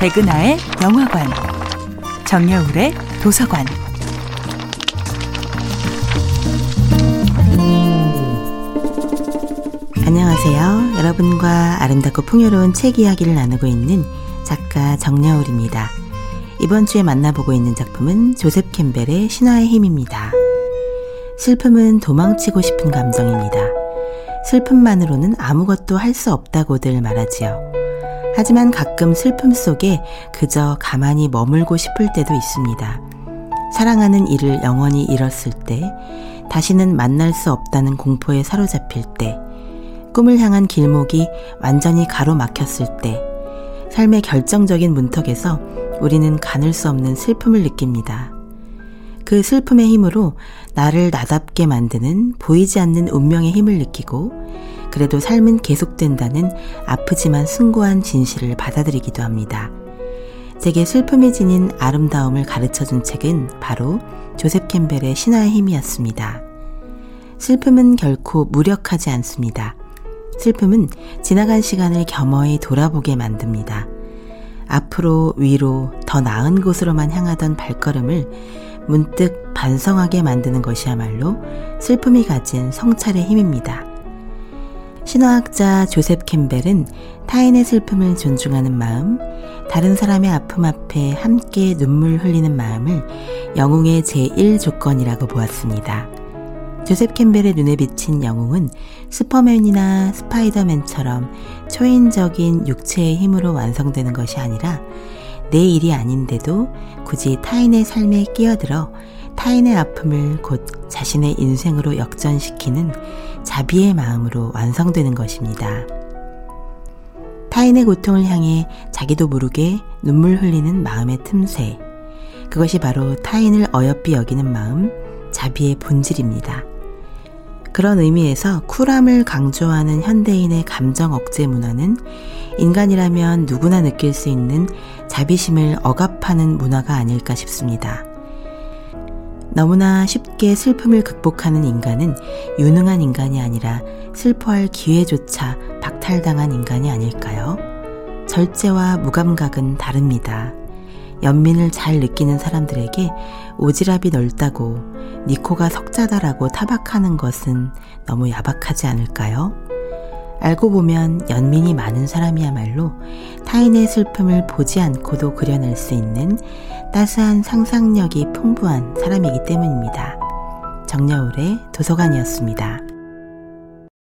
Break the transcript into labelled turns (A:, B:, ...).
A: 백은하의 영화관, 정여울의 도서관.
B: 안녕하세요. 여러분과 아름답고 풍요로운 책 이야기를 나누고 있는 작가 정여울입니다. 이번 주에 만나보고 있는 작품은 조셉 캠벨의 신화의 힘입니다. 슬픔은 도망치고 싶은 감정입니다. 슬픔만으로는 아무것도 할 수 없다고들 말하지요. 하지만 가끔 슬픔 속에 그저 가만히 머물고 싶을 때도 있습니다. 사랑하는 이를 영원히 잃었을 때, 다시는 만날 수 없다는 공포에 사로잡힐 때, 꿈을 향한 길목이 완전히 가로막혔을 때, 삶의 결정적인 문턱에서 우리는 가눌 수 없는 슬픔을 느낍니다. 그 슬픔의 힘으로 나를 나답게 만드는 보이지 않는 운명의 힘을 느끼고 그래도 삶은 계속된다는 아프지만 숭고한 진실을 받아들이기도 합니다. 제게 슬픔이 지닌 아름다움을 가르쳐 준 책은 바로 조셉 캠벨의 신화의 힘이었습니다. 슬픔은 결코 무력하지 않습니다. 슬픔은 지나간 시간을 겸허히 돌아보게 만듭니다. 앞으로 위로 더 나은 곳으로만 향하던 발걸음을 문득 반성하게 만드는 것이야말로 슬픔이 가진 성찰의 힘입니다. 신화학자 조셉 캠벨은 타인의 슬픔을 존중하는 마음, 다른 사람의 아픔 앞에 함께 눈물 흘리는 마음을 영웅의 제1조건이라고 보았습니다. 조셉 캠벨의 눈에 비친 영웅은 슈퍼맨이나 스파이더맨처럼 초인적인 육체의 힘으로 완성되는 것이 아니라 내 일이 아닌데도 굳이 타인의 삶에 끼어들어 타인의 아픔을 곧 자신의 인생으로 역전시키는 자비의 마음으로 완성되는 것입니다. 타인의 고통을 향해 자기도 모르게 눈물 흘리는 마음의 틈새. 그것이 바로 타인을 어여삐 여기는 마음, 자비의 본질입니다. 그런 의미에서 쿨함을 강조하는 현대인의 감정 억제 문화는 인간이라면 누구나 느낄 수 있는 자비심을 억압하는 문화가 아닐까 싶습니다. 너무나 쉽게 슬픔을 극복하는 인간은 유능한 인간이 아니라 슬퍼할 기회조차 박탈당한 인간이 아닐까요? 절제와 무감각은 다릅니다. 연민을 잘 느끼는 사람들에게 오지랖이 넓다고 니코가 석자다라고 타박하는 것은 너무 야박하지 않을까요? 알고 보면 연민이 많은 사람이야말로 타인의 슬픔을 보지 않고도 그려낼 수 있는 따스한 상상력이 풍부한 사람이기 때문입니다. 정여울의 도서관이었습니다.